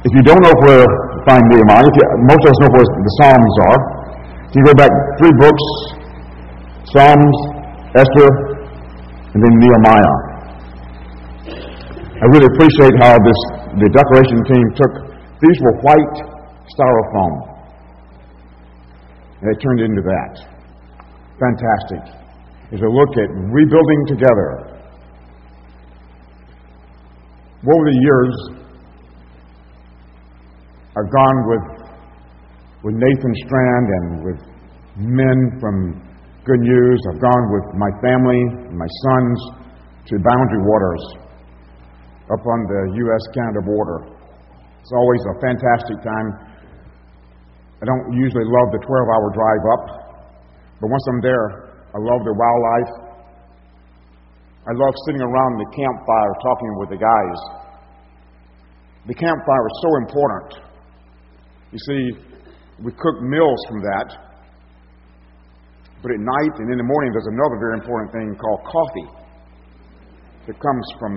if you don't know where to find Nehemiah, you, most of us know where the Psalms are. If you go back three books, Psalms, Esther, and then Nehemiah. I really appreciate how this the decoration team took. These were white styrofoam. And they turned into that. Fantastic. As a look at rebuilding together. Over the years, I've gone with, with Nathan Strand and with men from Good News. I've gone with my family, my sons, to Boundary Waters up on the U.S. Canada border. It's always a fantastic time. I don't usually love the 12 hour drive up, but once I'm there, I love the wildlife. I love sitting around the campfire talking with the guys. The campfire is so important. You see, we cook meals from that, but at night and in the morning, there's another very important thing called coffee that comes from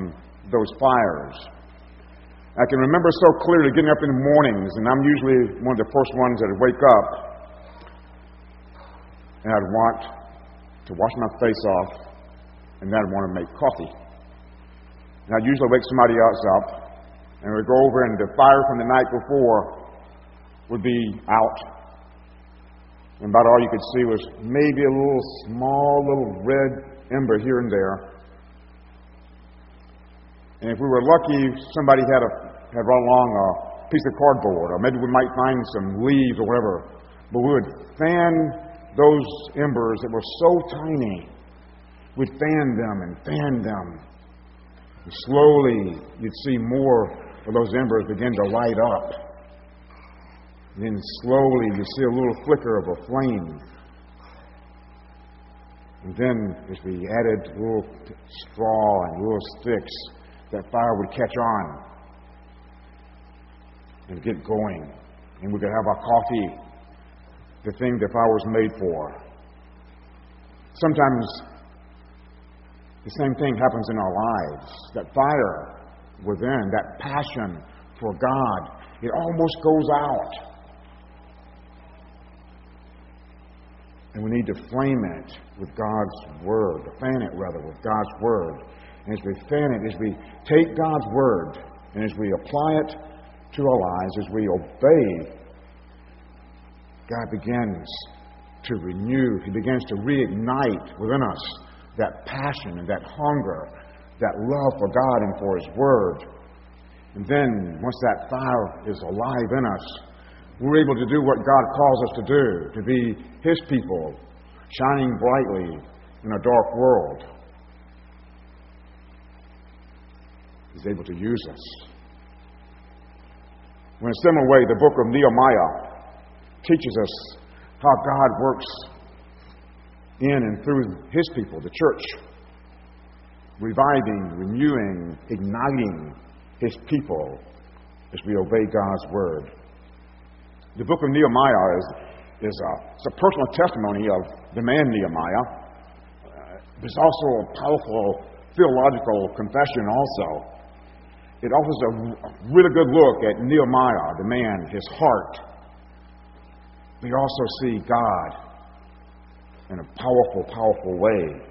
those fires. I can remember so clearly getting up in the mornings, and I'm usually one of the first ones that would wake up, and I'd want to wash my face off, and then I'd want to make coffee. And I'd usually wake somebody else up, and we'd go over, and the fire from the night before would be out. And about all you could see was maybe a little small little red ember here and there. And if we were lucky, somebody had, a, had brought along a piece of cardboard, or maybe we might find some leaves or whatever. But we would fan those embers that were so tiny. We'd fan them and fan them. And slowly, you'd see more of those embers begin to light up. Then slowly, you see a little flicker of a flame. And then, as we added little straw and little sticks, that fire would catch on and get going. And we could have our coffee, the thing the fire was made for. Sometimes the same thing happens in our lives. That fire within, that passion for God, it almost goes out. And we need to flame it with God's Word, fan it rather with God's Word. And as we fan it, as we take God's Word, and as we apply it to our lives, as we obey, God begins to renew. He begins to reignite within us that passion and that hunger, that love for God and for His Word. And then, once that fire is alive in us, we're able to do what God calls us to do, to be His people, shining brightly in a dark world. He's able to use us. In a similar way, the book of Nehemiah teaches us how God works in and through His people, the church, reviving, renewing, igniting His people as we obey God's word. The book of Nehemiah is, is a, it's a personal testimony of the man Nehemiah. Uh, it's also a powerful theological confession, also it offers a really good look at Nehemiah, the man, his heart. We also see God in a powerful, powerful way.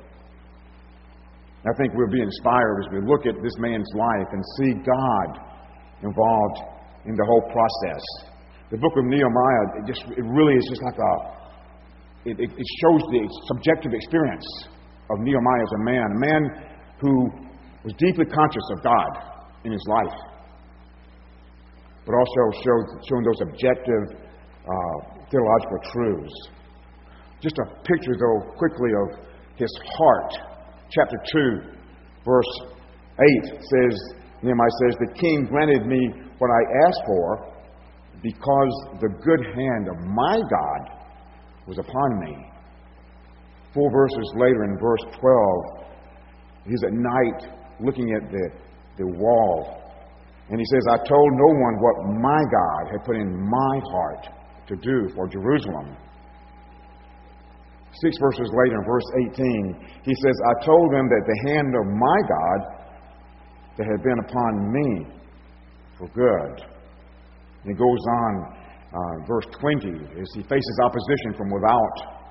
I think we'll be inspired as we look at this man's life and see God involved in the whole process. The book of Nehemiah, it just it really is just like a it, it, it shows the subjective experience of Nehemiah as a man, a man who was deeply conscious of God in his life, but also showed, showing those objective uh, theological truths. Just a picture, though, quickly of his heart. Chapter 2, verse 8 says, Nehemiah says, The king granted me what I asked for because the good hand of my God was upon me. Four verses later, in verse 12, he's at night looking at the the wall. And he says, I told no one what my God had put in my heart to do for Jerusalem. Six verses later, in verse 18, he says, I told them that the hand of my God that had been upon me for good. And he goes on, uh, verse 20, as he faces opposition from without.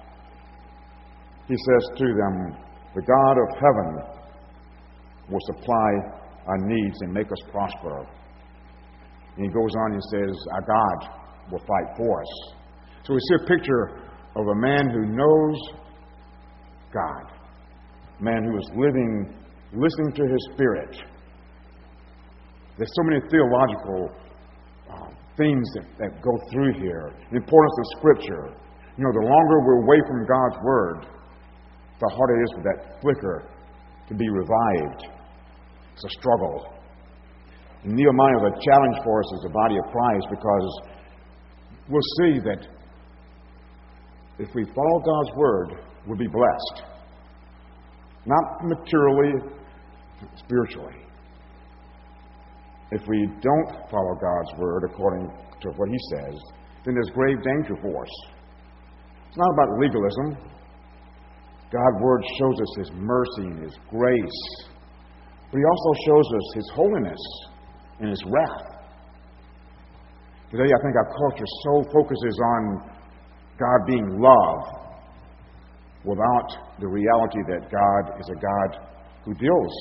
He says to them, The God of heaven will supply our needs and make us prosper. And he goes on and says, Our God will fight for us. So we see a picture of a man who knows God, a man who is living, listening to his spirit. There's so many theological themes that, that go through here. The importance of Scripture. You know, the longer we're away from God's Word, the harder it is for that flicker to be revived. It's a struggle. And Nehemiah a challenge for us as a body of Christ because we'll see that if we follow God's Word, we'll be blessed. Not materially, spiritually. If we don't follow God's Word according to what He says, then there's grave danger for us. It's not about legalism. God's Word shows us His mercy and His grace, but He also shows us His holiness and His wrath. Today, I think our culture so focuses on God being love without the reality that God is a God who deals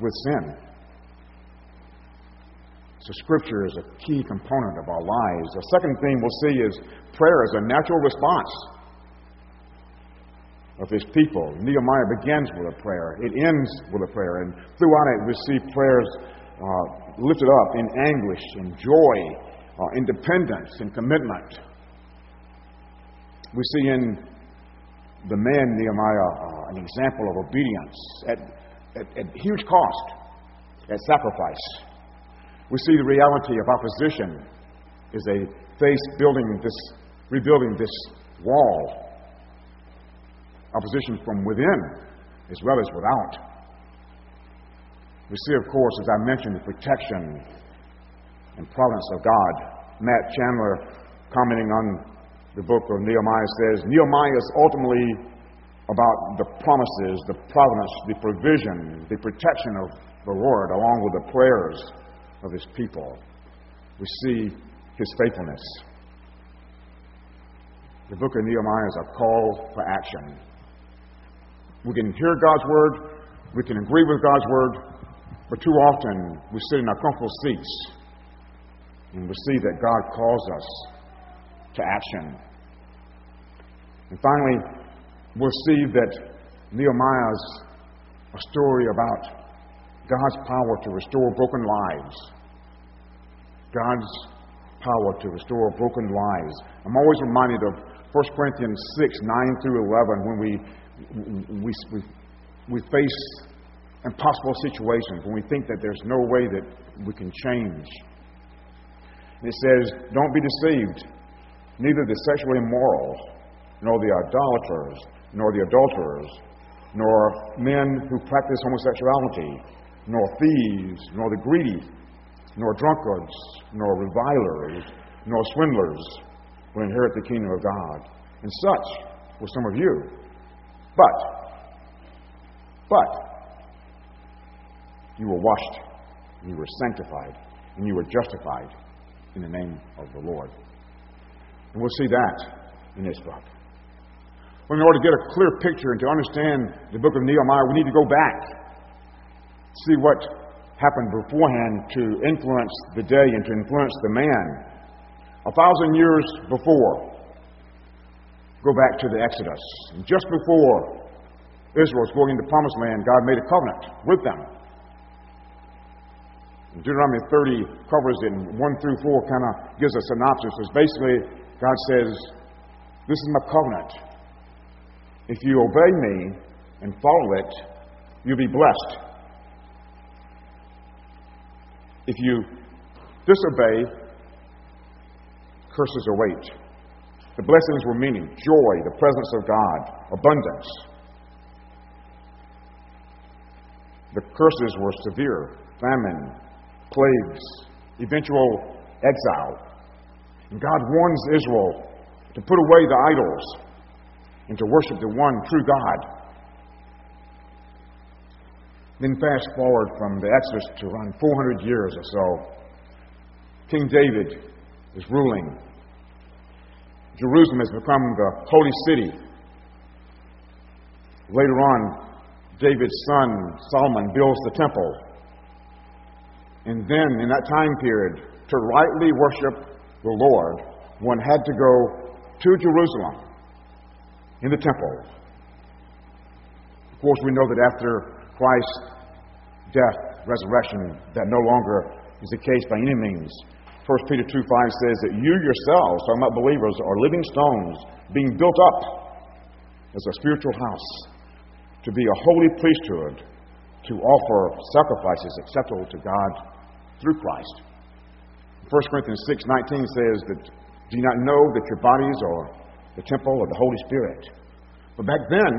with sin. So, Scripture is a key component of our lives. The second thing we'll see is prayer is a natural response of His people. Nehemiah begins with a prayer, it ends with a prayer, and throughout it, we see prayers uh, lifted up in anguish and joy uh, independence and commitment. We see in the man Nehemiah uh, an example of obedience at, at, at huge cost, at sacrifice. We see the reality of opposition as they face building this, rebuilding this wall. Opposition from within as well as without. We see, of course, as I mentioned, the protection and providence of God. Matt Chandler, commenting on the book of Nehemiah, says Nehemiah is ultimately about the promises, the providence, the provision, the protection of the Lord, along with the prayers of his people. We see his faithfulness. The book of Nehemiah is a call for action. We can hear God's word, we can agree with God's word, but too often we sit in our comfortable seats and we see that God calls us to action. And finally, we'll see that Nehemiah's a story about God's power to restore broken lives. God's power to restore broken lives. I'm always reminded of 1 Corinthians 6, 9 through 11, when we, we, we, we face impossible situations, when we think that there's no way that we can change. It says, Don't be deceived. Neither the sexually immoral, nor the idolaters, nor the adulterers, nor men who practice homosexuality, nor thieves, nor the greedy, nor drunkards, nor revilers, nor swindlers will inherit the kingdom of God. And such were some of you. But, but, you were washed, and you were sanctified, and you were justified in the name of the Lord. And we'll see that in this book. Well, in order to get a clear picture and to understand the book of Nehemiah, we need to go back, see what happened beforehand to influence the day and to influence the man. A thousand years before, go back to the Exodus. Just before Israel was going into the promised land, God made a covenant with them. Deuteronomy 30 covers it, and 1 through 4 kind of gives a synopsis. It's basically, God says, This is my covenant. If you obey me and follow it, you'll be blessed. If you disobey, curses await. The blessings were meaning joy, the presence of God, abundance. The curses were severe famine, plagues, eventual exile. And God warns Israel to put away the idols and to worship the one true God. Then fast forward from the Exodus to around 400 years or so. King David is ruling. Jerusalem has become the holy city. Later on, David's son Solomon builds the temple. And then, in that time period, to rightly worship the Lord, one had to go to Jerusalem in the temple. Of course, we know that after Christ's death, resurrection, that no longer is the case by any means. 1 Peter 2 5 says that you yourselves, talking about believers, are living stones being built up as a spiritual house to be a holy priesthood to offer sacrifices acceptable to God through Christ. 1 Corinthians 6:19 says that do you not know that your bodies are the temple of the Holy Spirit? But back then,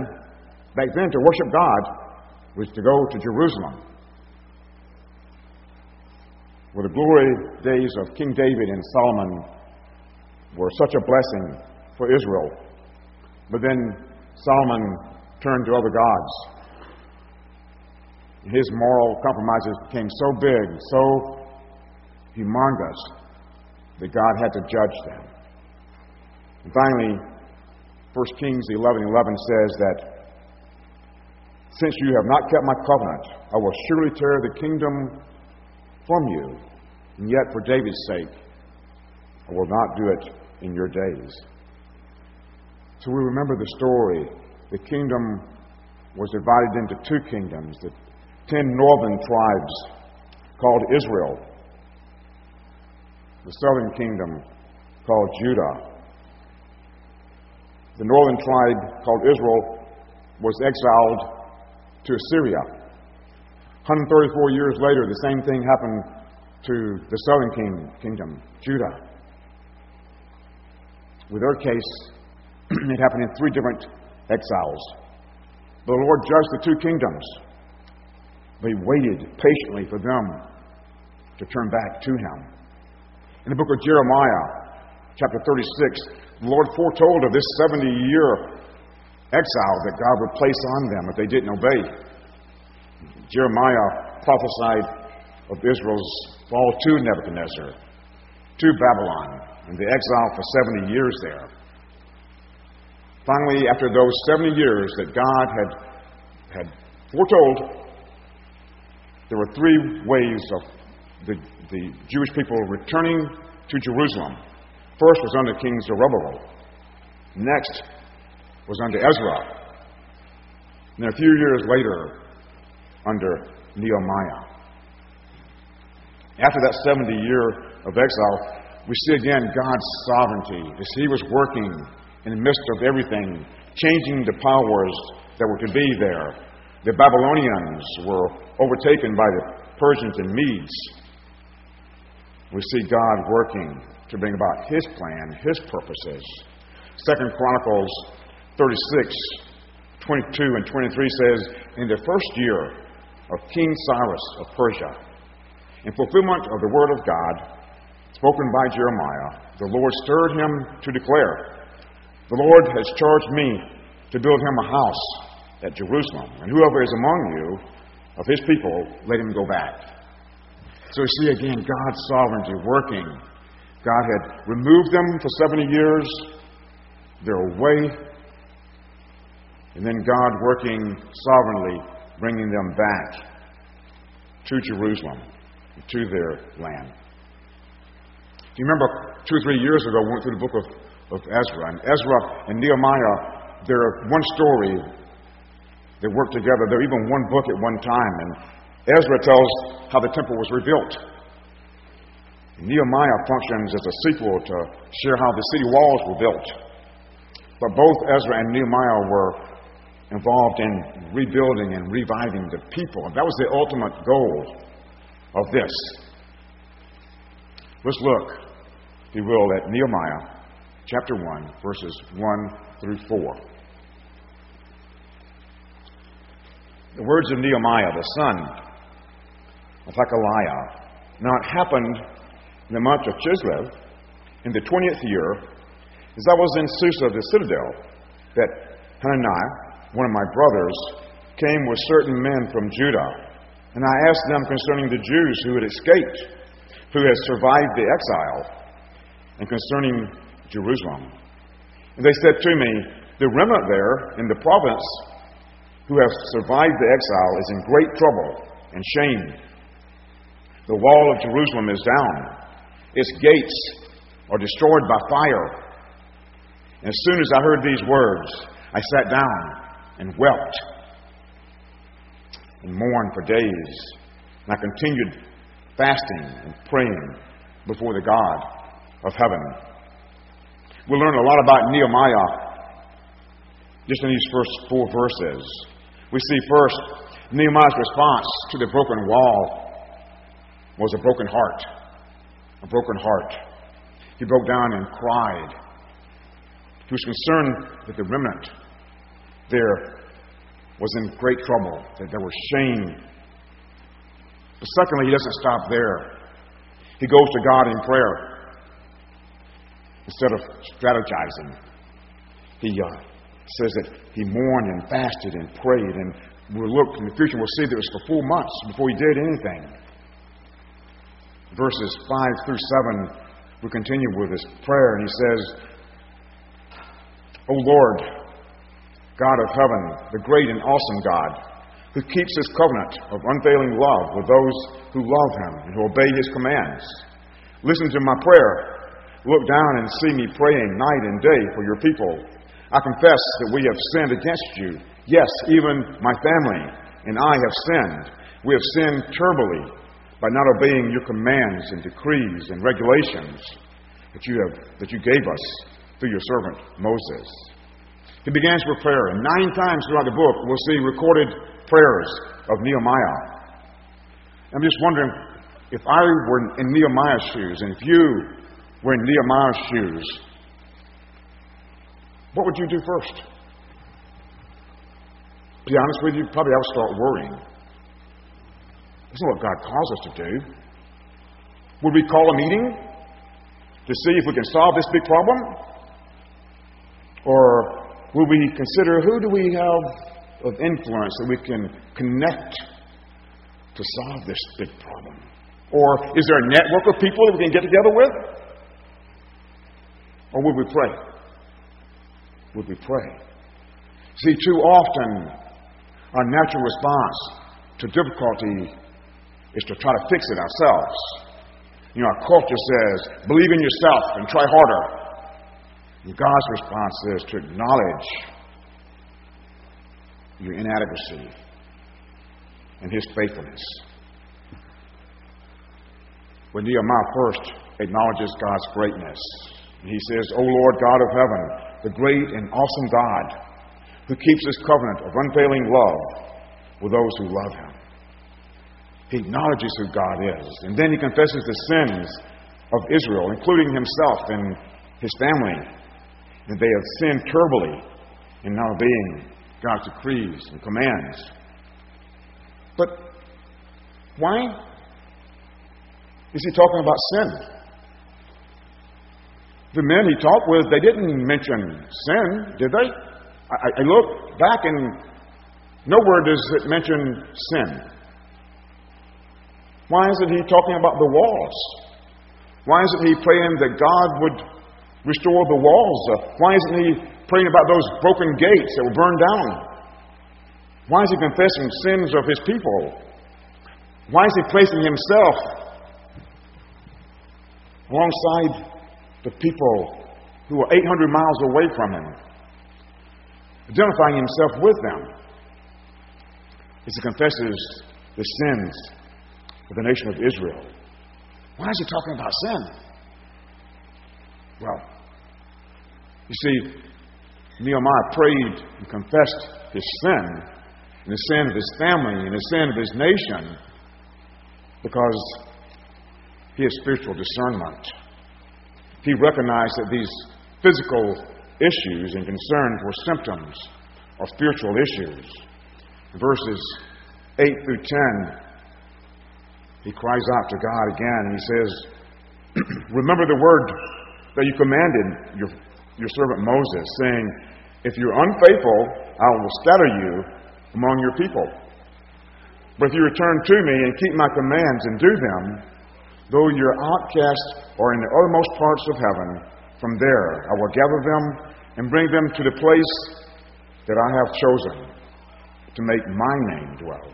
back then to worship God was to go to Jerusalem. Where the glory days of King David and Solomon were such a blessing for Israel. But then Solomon turned to other gods. His moral compromises became so big, so humongous, that God had to judge them. And finally, 1 Kings 11 11 says that since you have not kept my covenant, I will surely tear the kingdom from you. And yet, for David's sake, I will not do it in your days. So we remember the story the kingdom was divided into two kingdoms the ten northern tribes called Israel, the southern kingdom called Judah. The northern tribe called Israel was exiled to Assyria. 134 years later, the same thing happened to the southern king, kingdom, Judah. With their case, it happened in three different exiles. The Lord judged the two kingdoms, but He waited patiently for them to turn back to Him. In the book of Jeremiah, chapter 36, the Lord foretold of this 70 year exile that God would place on them if they didn't obey. Jeremiah prophesied of Israel's fall to Nebuchadnezzar, to Babylon, and the exile for 70 years there. Finally, after those 70 years that God had, had foretold, there were three ways of the, the Jewish people returning to Jerusalem. First was under King Zerubbabel. Next was under Ezra. And then a few years later, under Nehemiah. After that 70 year of exile, we see again God's sovereignty as He was working in the midst of everything, changing the powers that were to be there. The Babylonians were overtaken by the Persians and Medes. We see God working to bring about His plan, His purposes. Second Chronicles 36, 22 and 23 says, In the first year of King Cyrus of Persia, in fulfillment of the word of God spoken by Jeremiah, the Lord stirred him to declare, the Lord has charged me to build him a house at Jerusalem, and whoever is among you of his people, let him go back. So we see again God's sovereignty working. God had removed them for 70 years, they're away, and then God working sovereignly, bringing them back to Jerusalem, to their land. Do you remember two or three years ago, we went through the book of of Ezra. And Ezra and Nehemiah, they're one story. They work together. They're even one book at one time. And Ezra tells how the temple was rebuilt. Nehemiah functions as a sequel to share how the city walls were built. But both Ezra and Nehemiah were involved in rebuilding and reviving the people. and That was the ultimate goal of this. Let's look, if you will, at Nehemiah chapter 1, verses 1 through 4. The words of Nehemiah, the son of Hachaliah. Now it happened in the month of Chislev, in the 20th year, as I was in Susa, the citadel, that Hananiah, one of my brothers, came with certain men from Judah. And I asked them concerning the Jews who had escaped, who had survived the exile and concerning Jerusalem. And they said to me, The remnant there in the province who have survived the exile is in great trouble and shame. The wall of Jerusalem is down, its gates are destroyed by fire. And as soon as I heard these words, I sat down and wept and mourned for days. And I continued fasting and praying before the God of heaven. We learn a lot about Nehemiah just in these first four verses. We see first Nehemiah's response to the broken wall was a broken heart. A broken heart. He broke down and cried. He was concerned that the remnant there was in great trouble, that there was shame. But secondly, he doesn't stop there. He goes to God in prayer instead of strategizing. He uh, says that he mourned and fasted and prayed. And we'll look in the future, we'll see that it was for four months before he did anything. Verses 5 through 7, we continue with his prayer, and he says, O Lord, God of heaven, the great and awesome God, who keeps his covenant of unfailing love with those who love him and who obey his commands. Listen to my prayer. Look down and see me praying night and day for your people I confess that we have sinned against you. Yes, even my family and I have sinned. We have sinned terribly by not obeying your commands and decrees and regulations that you, have, that you gave us through your servant Moses. He begins with prayer, and nine times throughout the book we'll see recorded prayers of Nehemiah. I'm just wondering if I were in Nehemiah's shoes, and if you were in Nehemiah's shoes, what would you do first? To be honest with you, probably I would start worrying. Not what God calls us to do. Would we call a meeting to see if we can solve this big problem? Or will we consider who do we have of influence that we can connect to solve this big problem? Or is there a network of people that we can get together with? Or would we pray? would we pray? See, too often our natural response to difficulty is to try to fix it ourselves. You know, our culture says, believe in yourself and try harder. And God's response is to acknowledge your inadequacy and His faithfulness. When Nehemiah first acknowledges God's greatness, he says, O Lord God of heaven, the great and awesome God who keeps his covenant of unfailing love with those who love him. He acknowledges who God is, and then he confesses the sins of Israel, including himself and his family, and they have sinned terribly in not obeying God's decrees and commands. But why is he talking about sin? the men he talked with, they didn't mention sin, did they? I, I look back and nowhere does it mention sin. Why isn't he talking about the walls? Why isn't he praying that God would restore the walls? Why isn't he praying about those broken gates that were burned down? Why is he confessing sins of his people? Why is he placing himself alongside the people who were 800 miles away from him, identifying himself with them as he confesses the sins of the nation of Israel. Why is he talking about sin? Well, you see, Nehemiah prayed and confessed his sin, and the sin of his family, and the sin of his nation, because he has spiritual discernment he recognized that these physical issues and concerns were symptoms of spiritual issues. Verses 8 through 10, he cries out to God again and he says, Remember the word that you commanded your, your servant Moses, saying, If you're unfaithful, I will scatter you among your people. But if you return to me and keep my commands and do them, Though your outcasts are in the uttermost parts of heaven, from there I will gather them and bring them to the place that I have chosen to make my name dwell.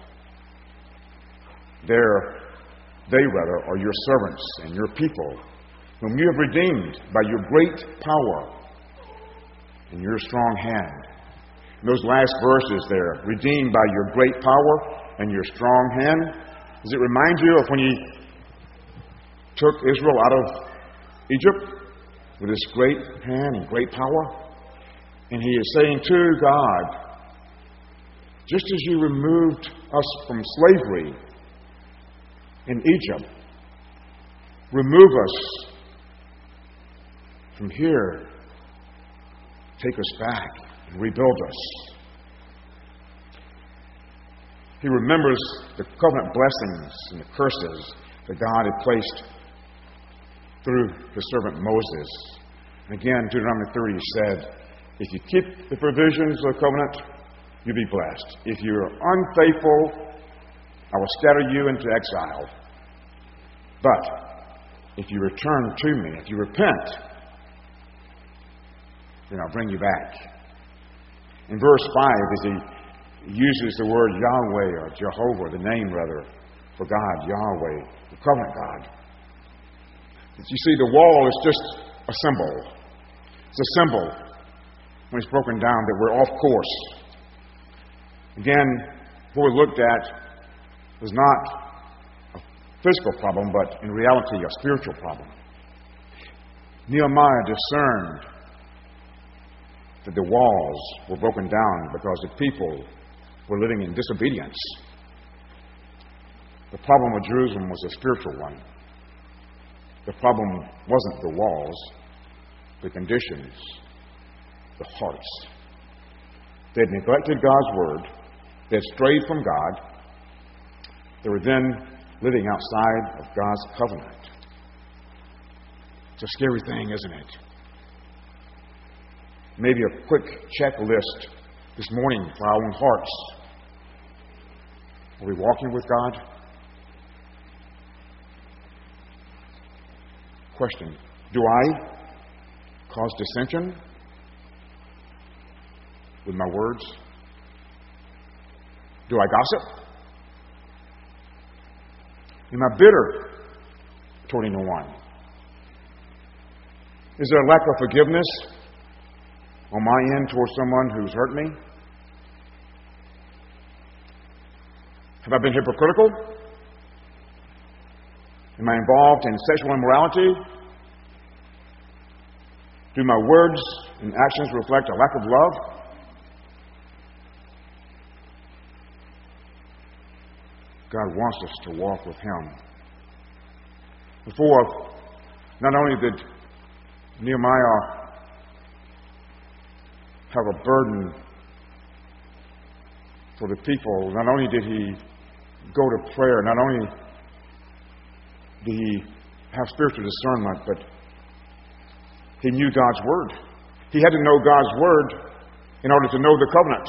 There, they rather are your servants and your people, whom you have redeemed by your great power and your strong hand. In those last verses there, redeemed by your great power and your strong hand, does it remind you of when you took Israel out of Egypt with his great hand and great power? And he is saying to God, just as you removed us from slavery in Egypt, remove us from here, take us back, and rebuild us. He remembers the covenant blessings and the curses that God had placed through his servant Moses. And again, Deuteronomy 30 said, If you keep the provisions of the covenant, you'll be blessed. If you're unfaithful, I will scatter you into exile. But if you return to me, if you repent, then I'll bring you back. In verse 5, as he uses the word Yahweh or Jehovah, the name rather, for God, Yahweh, the covenant God. You see, the wall is just a symbol. It's a symbol when it's broken down that we're off course. Again, what we looked at was not a physical problem, but in reality, a spiritual problem. Nehemiah discerned that the walls were broken down because the people were living in disobedience. The problem with Jerusalem was a spiritual one. The problem wasn't the walls, the conditions, the hearts. They had neglected God's word they had strayed from God. They were then living outside of God's covenant. It's a scary thing, isn't it? Maybe a quick checklist this morning for our own hearts. Are we walking with God? Question Do I cause dissension with my words? Do I gossip? Am I bitter toward anyone? Is there a lack of forgiveness on my end towards someone who's hurt me? Have I been hypocritical? Am I involved in sexual immorality? Do my words and actions reflect a lack of love? God wants us to walk with Him. Before, not only did Nehemiah have a burden for the people, not only did he go to prayer, not only did he have spiritual discernment, but he knew God's Word. He had to know God's Word in order to know the covenant.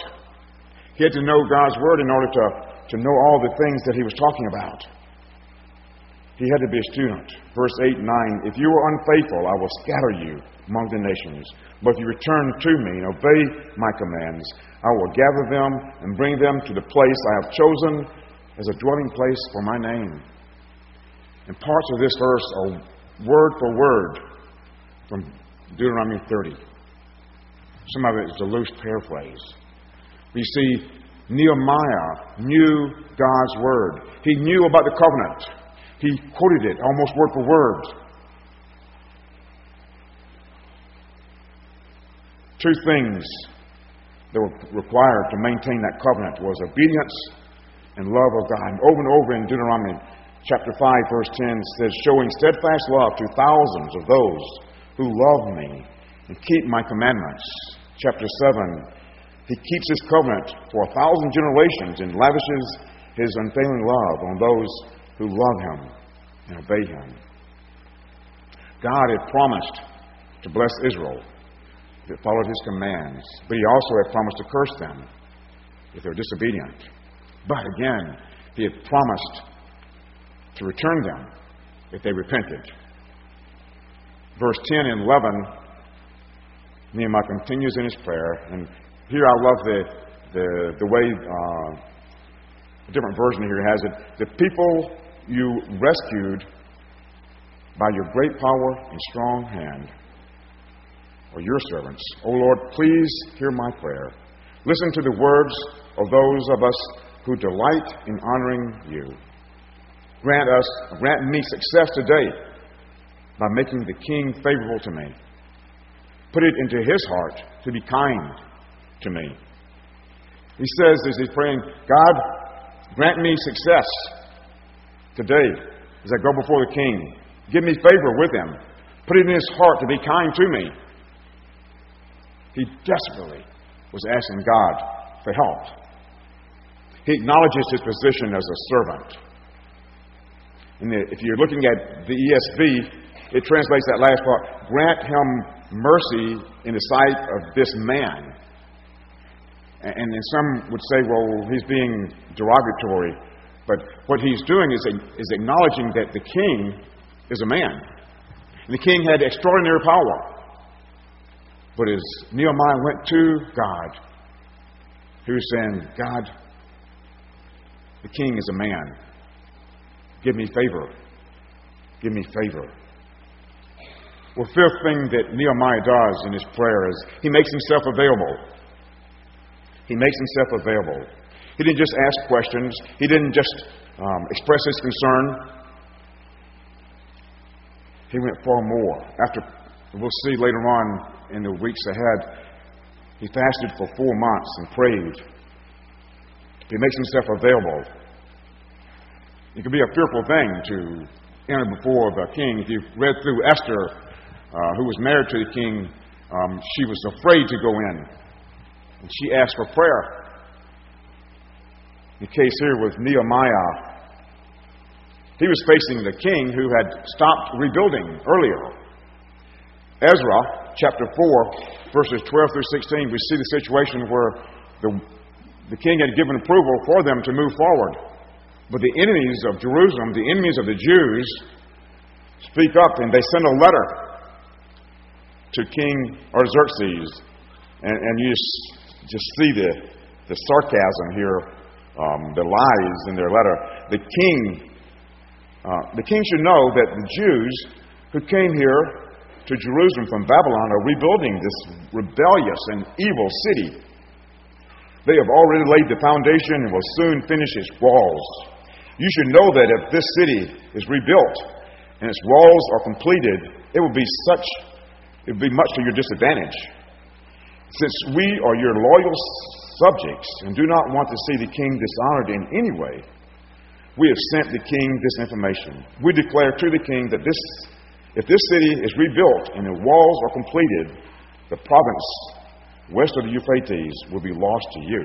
He had to know God's Word in order to to know all the things that he was talking about. He had to be a student. Verse 8 and 9 If you are unfaithful, I will scatter you among the nations. But if you return to me and obey my commands, I will gather them and bring them to the place I have chosen as a dwelling place for my name. And parts of this verse are word for word from Deuteronomy 30. Some of it is a loose paraphrase. We see Nehemiah knew God's word. He knew about the covenant. He quoted it almost word for word. Two things that were required to maintain that covenant was obedience and love of God. And over and over in Deuteronomy chapter 5, verse 10 says, showing steadfast love to thousands of those who love me and keep my commandments. Chapter 7, he keeps his covenant for a thousand generations and lavishes his unfailing love on those who love him and obey him. God had promised to bless Israel it followed his commands, but he also had promised to curse them if they were disobedient. But again, he had promised to return them if they repented. Verse 10 and 11, Nehemiah continues in his prayer. And here I love the, the, the way, uh, a different version here has it. The people you rescued by your great power and strong hand are your servants. O Lord, please hear my prayer. Listen to the words of those of us who delight in honoring you. Grant us, grant me success today by making the king favorable to me. Put it into his heart to be kind to me. He says as he's praying, God, grant me success today as I go before the king. Give me favor with him. Put it in his heart to be kind to me. He desperately was asking God for help. He acknowledges his position as a servant. And if you're looking at the ESV, it translates that last part grant him mercy in the sight of this man. And then some would say, well, he's being derogatory. But what he's doing is, is acknowledging that the king is a man. And the king had extraordinary power. But as Nehemiah went to God, he was saying, God, the king is a man. Give me favor. Give me favor. Well, fifth thing that Nehemiah does in his prayer is he makes himself available. He makes himself available. He didn't just ask questions, he didn't just um, express his concern. He went far more. After, we'll see later on in the weeks ahead, he fasted for four months and prayed he makes himself available. It can be a fearful thing to enter before the king. If you've read through Esther, uh, who was married to the king, um, she was afraid to go in. And she asked for prayer. The case here was Nehemiah, he was facing the king who had stopped rebuilding earlier. Ezra, chapter 4, verses 12 through 16, we see the situation where the the king had given approval for them to move forward. But the enemies of Jerusalem, the enemies of the Jews, speak up and they send a letter to King Artaxerxes. And, and you just, just see the, the sarcasm here, um, the lies in their letter. The king, uh, the king should know that the Jews who came here to Jerusalem from Babylon are rebuilding this rebellious and evil city. They have already laid the foundation and will soon finish its walls. You should know that if this city is rebuilt and its walls are completed, it will be such it will be much to your disadvantage. Since we are your loyal subjects and do not want to see the king dishonored in any way, we have sent the king this information. We declare to the king that this, if this city is rebuilt and the walls are completed, the province west of the Euphrates will be lost to you.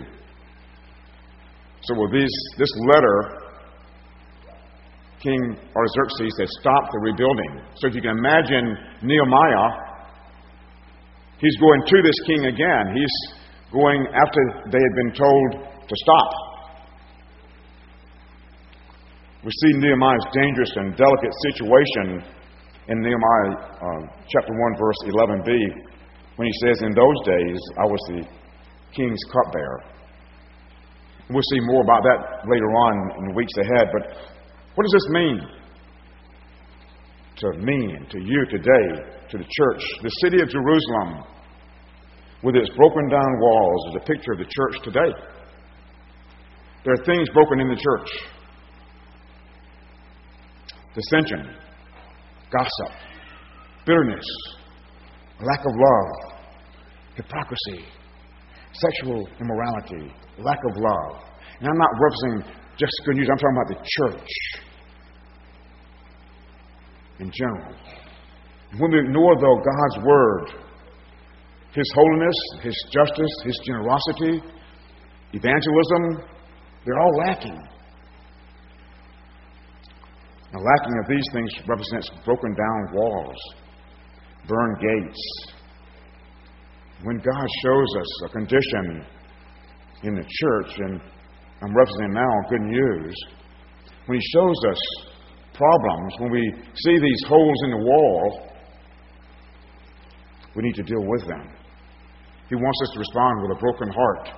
So, with these, this letter, King Artaxerxes had stopped the rebuilding. So, if you can imagine Nehemiah, he's going to this king again. He's going after they had been told to stop. We see Nehemiah's dangerous and delicate situation in Nehemiah uh, chapter 1, verse 11b when he says, In those days I was the king's cupbearer. We'll see more about that later on in the weeks ahead, but what does this mean to me and to you today, to the church? The city of Jerusalem, with its broken down walls, is a picture of the church today. There are things broken in the church dissension, gossip, bitterness, lack of love, hypocrisy, sexual immorality, lack of love. And I'm not referencing just good news, I'm talking about the church in general. When we ignore, though, God's word, His holiness, His justice, His generosity, evangelism, they're all lacking. The lacking of these things represents broken down walls, burned gates, when God shows us a condition in the church, and I'm representing now good news, when He shows us problems, when we see these holes in the wall, we need to deal with them. He wants us to respond with a broken heart.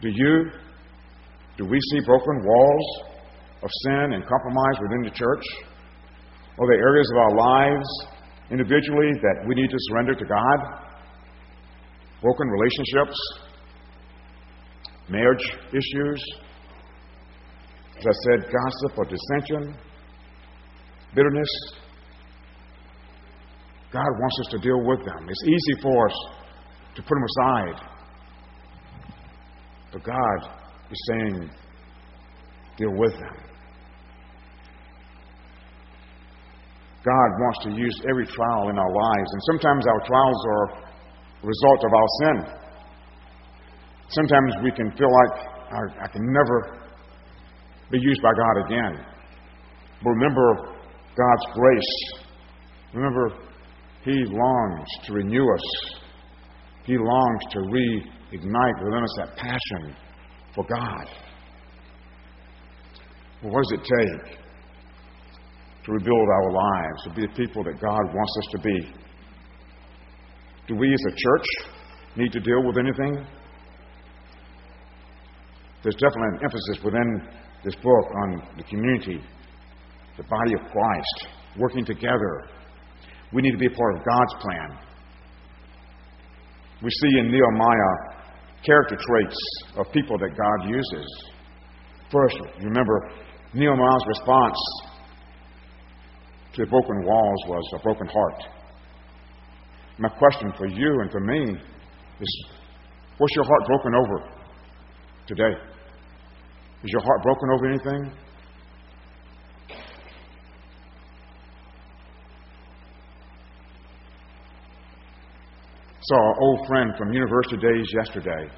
Do you? Do we see broken walls of sin and compromise within the church? Are there areas of our lives individually that we need to surrender to God? Broken relationships? Marriage issues? As I said, gossip or dissension? Bitterness? God wants us to deal with them. It's easy for us to put them aside. But God is saying, deal with them. God wants to use every trial in our lives, and sometimes our trials are a result of our sin. Sometimes we can feel like I, I can never be used by God again. But remember God's grace. Remember, He longs to renew us. He longs to reignite within us that passion for God. Well, what does it take to rebuild our lives, to be the people that God wants us to be? Do we as a church need to deal with anything? There's definitely an emphasis within this book on the community, the body of Christ, working together. We need to be a part of God's plan. We see in Nehemiah character traits of people that God uses. First, remember, Nehemiah's response to broken walls was a broken heart. My question for you and for me is what's your heart broken over today? Is your heart broken over anything? Saw an old friend from university days yesterday.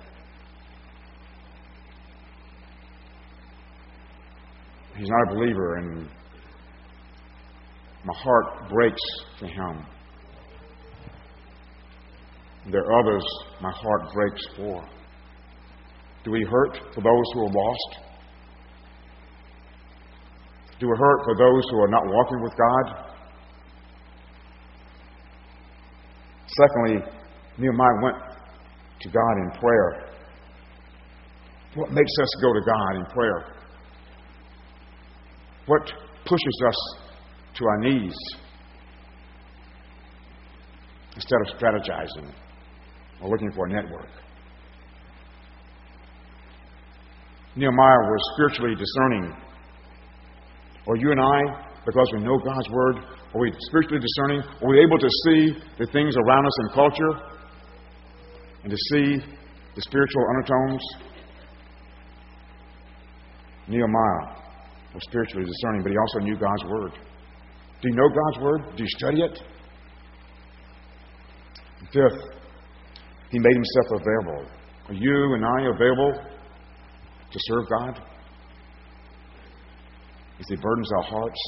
He's not a believer, and my heart breaks for him. There are others my heart breaks for. Do we hurt for those who are lost? Do we hurt for those who are not walking with God? Secondly, Nehemiah went to God in prayer. What makes us go to God in prayer? What pushes us to our knees instead of strategizing or looking for a network? Nehemiah was spiritually discerning. Or you and I, because we know God's Word, are we spiritually discerning? Are we able to see the things around us in culture and to see the spiritual undertones. Nehemiah was spiritually discerning, but he also knew God's Word. Do you know God's Word? Do you study it? Fifth, he made himself available. Are you and I available to serve God? As he burdens our hearts?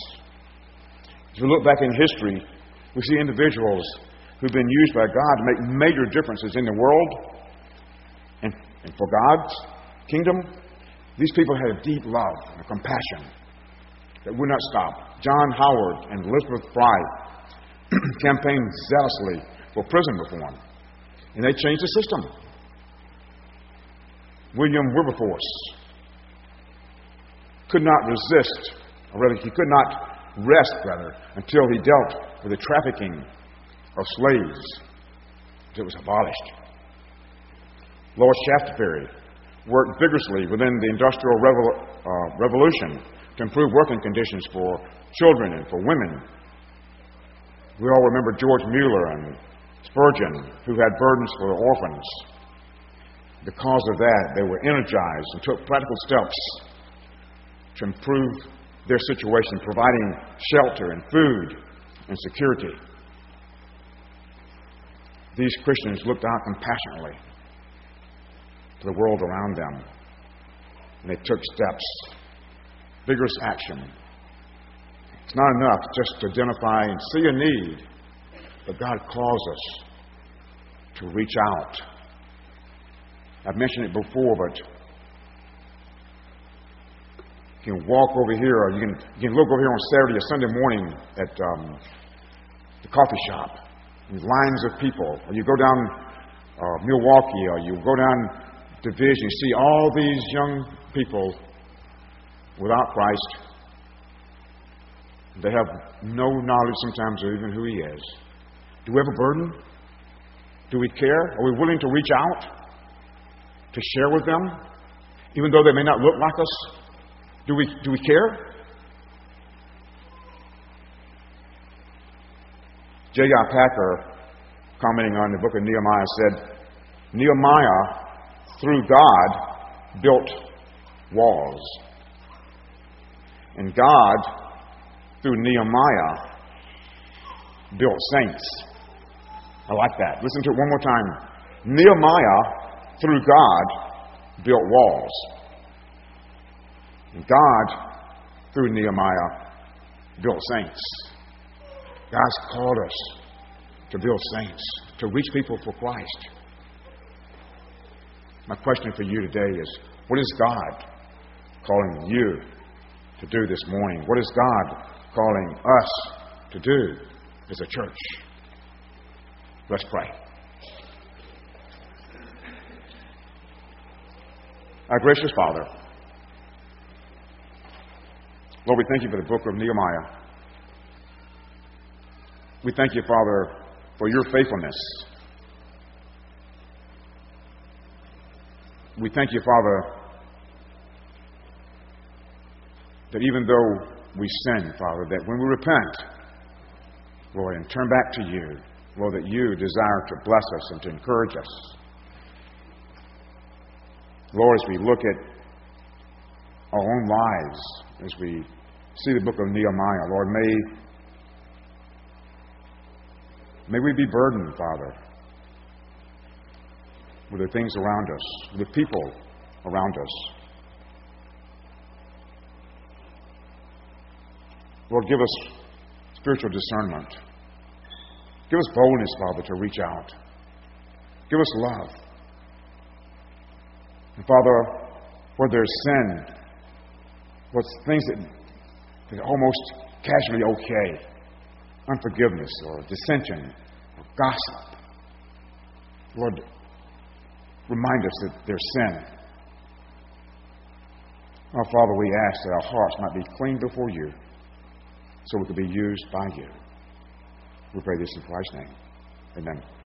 As we look back in history, we see individuals who've been used by God to make major differences in the world and, and for God's kingdom. These people had a deep love and a compassion that would not stop. John Howard and Elizabeth Fry campaigned zealously for prison reform, and they changed the system. William Wilberforce could not resist, or rather, he could not rest, rather, until he dealt with the trafficking of slaves it was abolished. Lord Shaftesbury worked vigorously within the Industrial uh, Revolution to improve working conditions for children and for women. We all remember George Mueller and Spurgeon, who had burdens for orphans. Because of that, they were energized and took practical steps to improve their situation, providing shelter and food and security. These Christians looked out compassionately to the world around them. And they took steps, vigorous action. It's not enough just to identify and see a need, but God calls us to reach out. I've mentioned it before, but You can walk over here, or you can, you can look over here on Saturday or Sunday morning at um, the coffee shop. These lines of people. Or you go down uh, Milwaukee, or you go down Division, you see all these young people without Christ. They have no knowledge sometimes of even who He is. Do we have a burden? Do we care? Are we willing to reach out to share with them, even though they may not look like us? Do we, do we care? J.I. Packer, commenting on the book of Nehemiah, said Nehemiah, through God, built walls. And God through Nehemiah, built saints. I like that. Listen to it one more time. Nehemiah, through God, built walls. God, through Nehemiah, built saints. God's called us to build saints, to reach people for Christ. My question for you today is what is God calling you to do this morning? What is God calling us to do as a church. Let's pray. Our gracious Father, Lord, we thank you for the book of Nehemiah. We thank you, Father, for your faithfulness. We thank you, Father, that even though we sin, Father, that when we repent, Lord, and turn back to you, Lord, that you desire to bless us and to encourage us. Lord, as we look at our own lives, as we see the book of Nehemiah, Lord, may, may we be burdened, Father, with the things around us, with people around us. Lord, give us spiritual discernment. Give us boldness, Father, to reach out. Give us love. And Father, where there's sin, what's things that, that are almost casually okay, unforgiveness or dissension or gossip, Lord, remind us that there's sin. Our Father, we ask that our hearts might be clean before you so we could be used by you. We pray this in Christ's name. Amen.